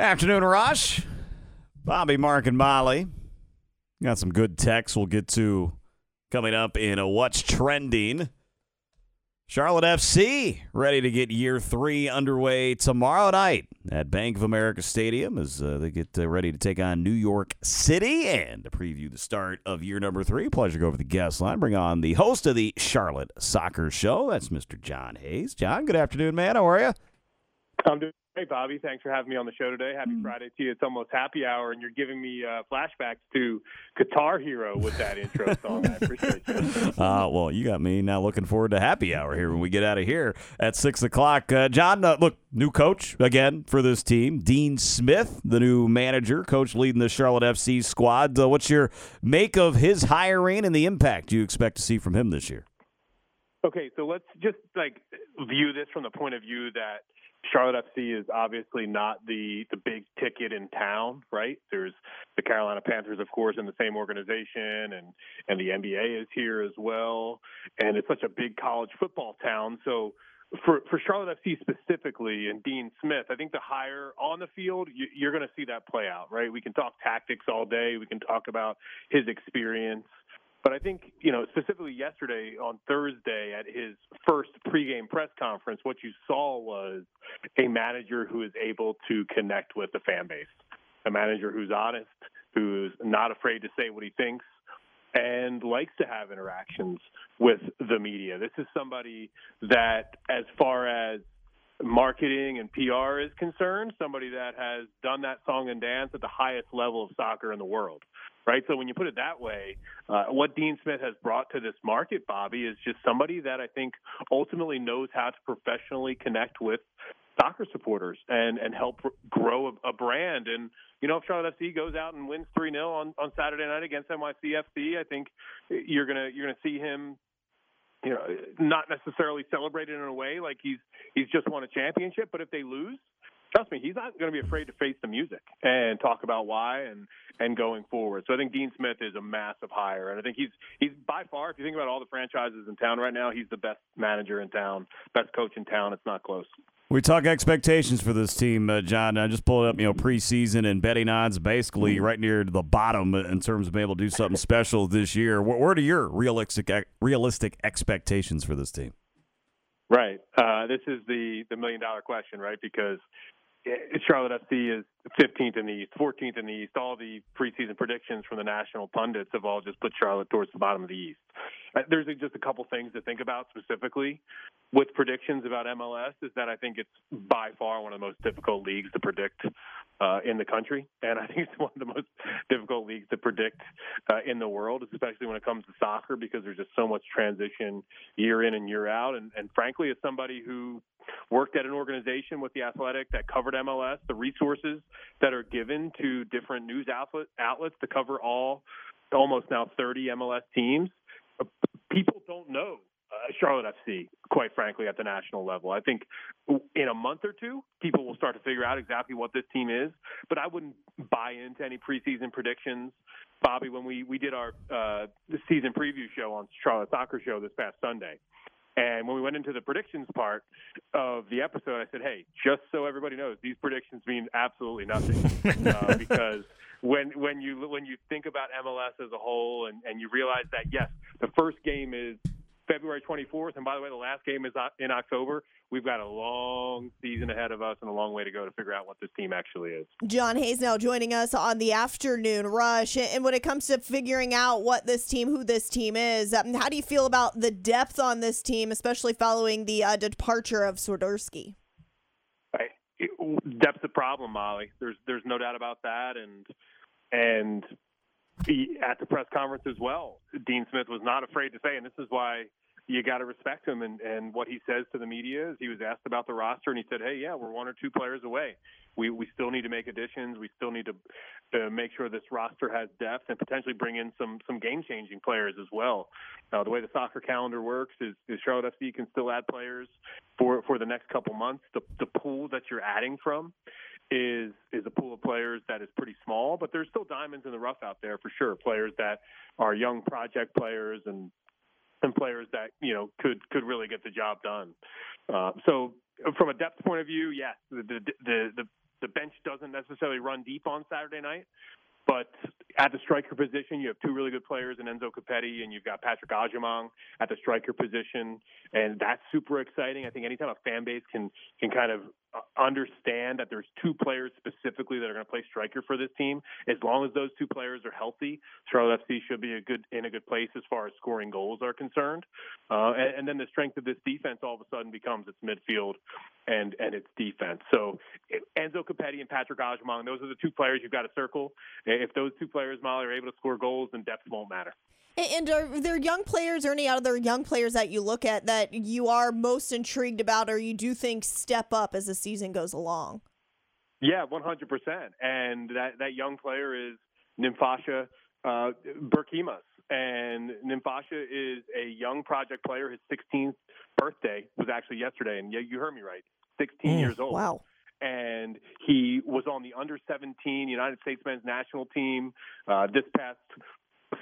Afternoon, Rush. Bobby, Mark, and Molly. Got some good texts we'll get to coming up in a What's Trending. Charlotte FC ready to get year three underway tomorrow night at Bank of America Stadium as uh, they get uh, ready to take on New York City and to preview the start of year number three. Pleasure to go over the guest line. Bring on the host of the Charlotte Soccer Show. That's Mr. John Hayes. John, good afternoon, man. How are you? I'm doing Hey, Bobby. Thanks for having me on the show today. Happy mm. Friday to you. It's almost happy hour, and you're giving me uh, flashbacks to Guitar Hero with that intro song. I appreciate you. Uh, well, you got me now looking forward to happy hour here when we get out of here at 6 o'clock. Uh, John, uh, look, new coach again for this team. Dean Smith, the new manager, coach leading the Charlotte FC squad. Uh, what's your make of his hiring and the impact you expect to see from him this year? Okay, so let's just like view this from the point of view that – Charlotte FC is obviously not the the big ticket in town, right? There's the Carolina Panthers, of course, in the same organization, and and the NBA is here as well, and it's such a big college football town. So for for Charlotte FC specifically and Dean Smith, I think the hire on the field, you, you're going to see that play out, right? We can talk tactics all day. We can talk about his experience. But I think, you know, specifically yesterday on Thursday at his first pregame press conference, what you saw was a manager who is able to connect with the fan base, a manager who's honest, who's not afraid to say what he thinks, and likes to have interactions with the media. This is somebody that, as far as marketing and PR is concerned, somebody that has done that song and dance at the highest level of soccer in the world right? So when you put it that way, uh, what Dean Smith has brought to this market, Bobby, is just somebody that I think ultimately knows how to professionally connect with soccer supporters and and help grow a, a brand. And you know, if Charlotte FC goes out and wins three 0 on on Saturday night against NYCFC, I think you're gonna you're gonna see him. You know, not necessarily celebrated in a way like he's he's just won a championship, but if they lose, trust me, he's not going to be afraid to face the music and talk about why and and going forward. So I think Dean Smith is a massive hire, and I think he's he's by far, if you think about all the franchises in town right now, he's the best manager in town, best coach in town. It's not close. We talk expectations for this team, uh, John. I just pulled up, you know, preseason and betting odds basically right near the bottom in terms of being able to do something special this year. What, what are your realistic realistic expectations for this team? Right. Uh, this is the the million dollar question, right? Because Charlotte FC is 15th in the East, 14th in the East. All the preseason predictions from the national pundits have all just put Charlotte towards the bottom of the East. Uh, there's just a couple things to think about specifically with predictions about MLS is that I think it's by far one of the most difficult leagues to predict uh, in the country, and I think it's one of the most difficult leagues to predict uh, in the world, especially when it comes to soccer, because there's just so much transition year in and year out. And, and frankly, as somebody who worked at an organization with the Athletic that covered MLS, the resources that are given to different news outlet, outlets to cover all almost now 30 MLS teams, people don't know uh, Charlotte FC, quite frankly, at the national level. I think in a month or two, people will start to figure out exactly what this team is. But I wouldn't buy into any preseason predictions. Bobby, when we, we did our uh, season preview show on Charlotte Soccer Show this past Sunday, and when we went into the predictions part of the episode, I said, "Hey, just so everybody knows, these predictions mean absolutely nothing uh, because when when you when you think about MLS as a whole and, and you realize that yes, the first game is February 24th. And by the way, the last game is in October. We've got a long season ahead of us and a long way to go to figure out what this team actually is. John Hayes now joining us on the afternoon rush. And when it comes to figuring out what this team, who this team is, um, how do you feel about the depth on this team, especially following the uh, departure of Swiderski? Depth's a problem, Molly. There's there's no doubt about that, and and at the press conference as well, Dean Smith was not afraid to say, and this is why you got to respect him and, and what he says to the media is he was asked about the roster and he said, Hey, yeah, we're one or two players away. We, we still need to make additions. We still need to, to make sure this roster has depth and potentially bring in some, some game changing players as well. Uh, the way the soccer calendar works is, is Charlotte FC can still add players for, for the next couple months. The, the pool that you're adding from is is a pool of players that is pretty small, but there's still diamonds in the rough out there for sure. Players that are young project players and and players that you know could could really get the job done. Uh, so from a depth point of view, yes, the, the the the bench doesn't necessarily run deep on Saturday night, but at the striker position, you have two really good players in Enzo Copetti and you've got Patrick Agyemang at the striker position, and that's super exciting. I think anytime a fan base can can kind of uh, understand that there's two players specifically that are going to play striker for this team, as long as those two players are healthy, Charlotte FC should be a good in a good place as far as scoring goals are concerned. Uh, and, and then the strength of this defense all of a sudden becomes its midfield and and its defense. So Enzo Copetti and Patrick Agyemang, those are the two players you've got to circle. If those two players, Molly, are able to score goals, then depth won't matter. And are there young players or any other young players that you look at that you are most intrigued about or you do think step up as the season goes along? Yeah, 100%. And that, that young player is Nimfasha uh. And Nimfasha is a young project player. His 16th birthday was actually yesterday. And yeah, you heard me right 16 mm, years old. Wow and he was on the under 17 United States men's national team uh, this past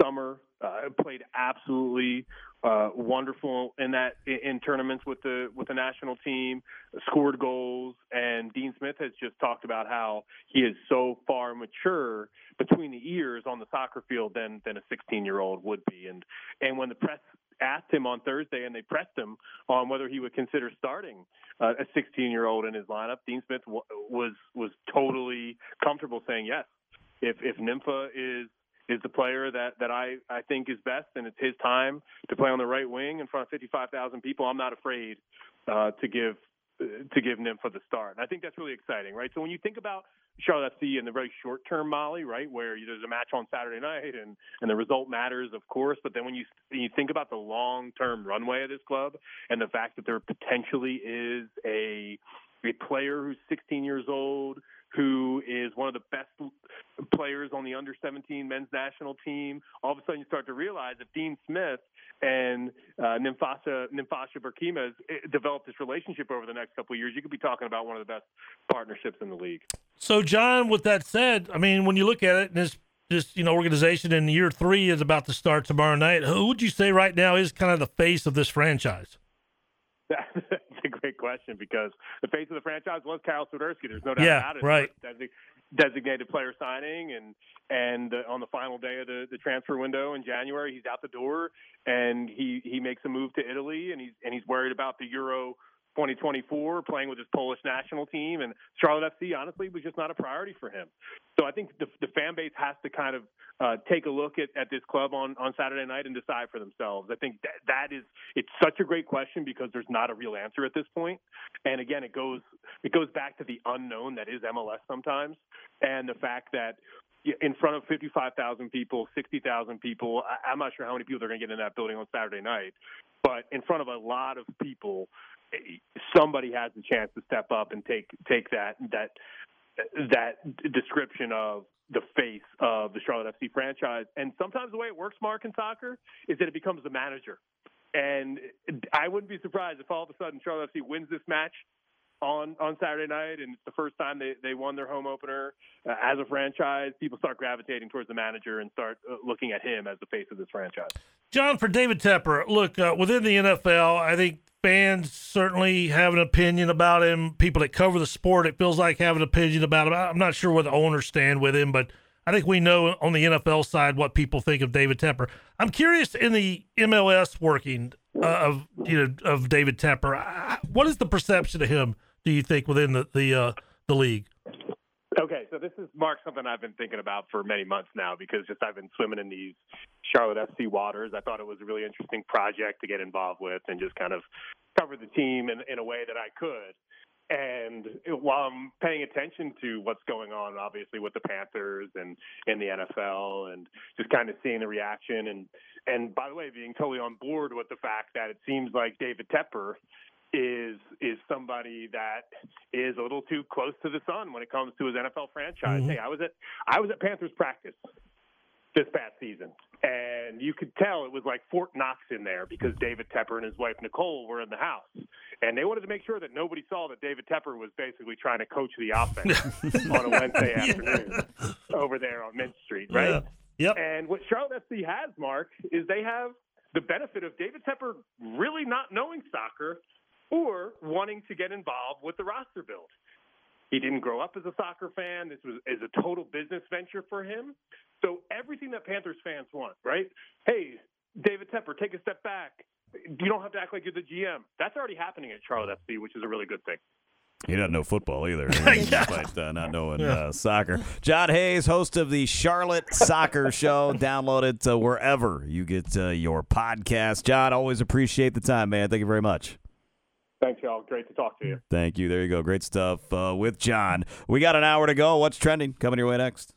summer. Uh, played absolutely uh, wonderful in that in tournaments with the with the national team. Scored goals, and Dean Smith has just talked about how he is so far mature between the ears on the soccer field than than a 16 year old would be. And and when the press asked him on Thursday and they pressed him on whether he would consider starting uh, a 16 year old in his lineup, Dean Smith w- was was totally comfortable saying yes. If if Nympha is is the player that that I I think is best, and it's his time to play on the right wing in front of 55,000 people. I'm not afraid uh, to give to give Nympha the start. And I think that's really exciting, right? So when you think about Charlotte FC in the very short term, Molly, right, where there's a match on Saturday night and and the result matters, of course. But then when you you think about the long term runway of this club and the fact that there potentially is a a player who's 16 years old who is one of the best players on the under 17 men's national team. All of a sudden, you start to realize if Dean Smith and uh, Nimfasha Nimfasha Berchimas eh, develop this relationship over the next couple of years, you could be talking about one of the best partnerships in the league. So, John, with that said, I mean, when you look at it, this this you know organization in year three is about to start tomorrow night. Who would you say right now is kind of the face of this franchise? great question because the face of the franchise was Karol Swiderski. There's no doubt yeah, about it. Right. Designated player signing, and and uh, on the final day of the, the transfer window in January, he's out the door, and he he makes a move to Italy, and he's and he's worried about the Euro 2024 playing with his Polish national team and Charlotte FC honestly was just not a priority for him. So I think the, the fan base has to kind of uh, take a look at, at this club on, on Saturday night and decide for themselves. I think that, that is it's such a great question because there's not a real answer at this point. And again, it goes it goes back to the unknown that is MLS sometimes and the fact that in front of 55,000 people, 60,000 people. I, I'm not sure how many people they're going to get in that building on Saturday night, but in front of a lot of people, somebody has the chance to step up and take take that that that description of the face of the Charlotte FC franchise. And sometimes the way it works, Mark, in soccer is that it becomes the manager. And I wouldn't be surprised if all of a sudden Charlotte FC wins this match on on Saturday night, and it's the first time they they won their home opener uh, as a franchise. People start gravitating towards the manager and start uh, looking at him as the face of this franchise. John, for David Tepper, look uh, within the NFL, I think fans certainly have an opinion about him. People that cover the sport, it feels like have an opinion about him. I'm not sure where the owners stand with him, but I think we know on the NFL side what people think of David Tepper. I'm curious in the MLS working uh, of you know of David Tepper. What is the perception of him? Do you think within the the uh, the league? Okay, so this is Mark something I've been thinking about for many months now because just I've been swimming in these Charlotte FC waters. I thought it was a really interesting project to get involved with and just kind of cover the team in, in a way that I could. And while I'm paying attention to what's going on, obviously with the Panthers and in the NFL, and just kind of seeing the reaction, and and by the way, being totally on board with the fact that it seems like David Tepper is is somebody that is a little too close to the sun when it comes to his NFL franchise. Mm-hmm. Hey, I was at I was at Panthers practice this past season, and you could tell it was like Fort Knox in there because David Tepper and his wife Nicole were in the house, and they wanted to make sure that nobody saw that David Tepper was basically trying to coach the offense on a Wednesday afternoon over there on Mint Street, right? Yeah. Yep. And what Charlotte FC has, Mark, is they have the benefit of David Tepper really not knowing soccer or wanting to get involved with the roster build. He didn't grow up as a soccer fan. This was is a total business venture for him. So everything that Panthers fans want, right? Hey, David Tepper, take a step back. You don't have to act like you're the GM. That's already happening at Charlotte FC, which is a really good thing. He doesn't know football either, despite uh, not knowing uh, soccer. John Hayes, host of the Charlotte Soccer Show. Download it uh, wherever you get uh, your podcast. John, always appreciate the time, man. Thank you very much. Thanks, y'all. Great to talk to you. Thank you. There you go. Great stuff uh, with John. We got an hour to go. What's trending? Coming your way next.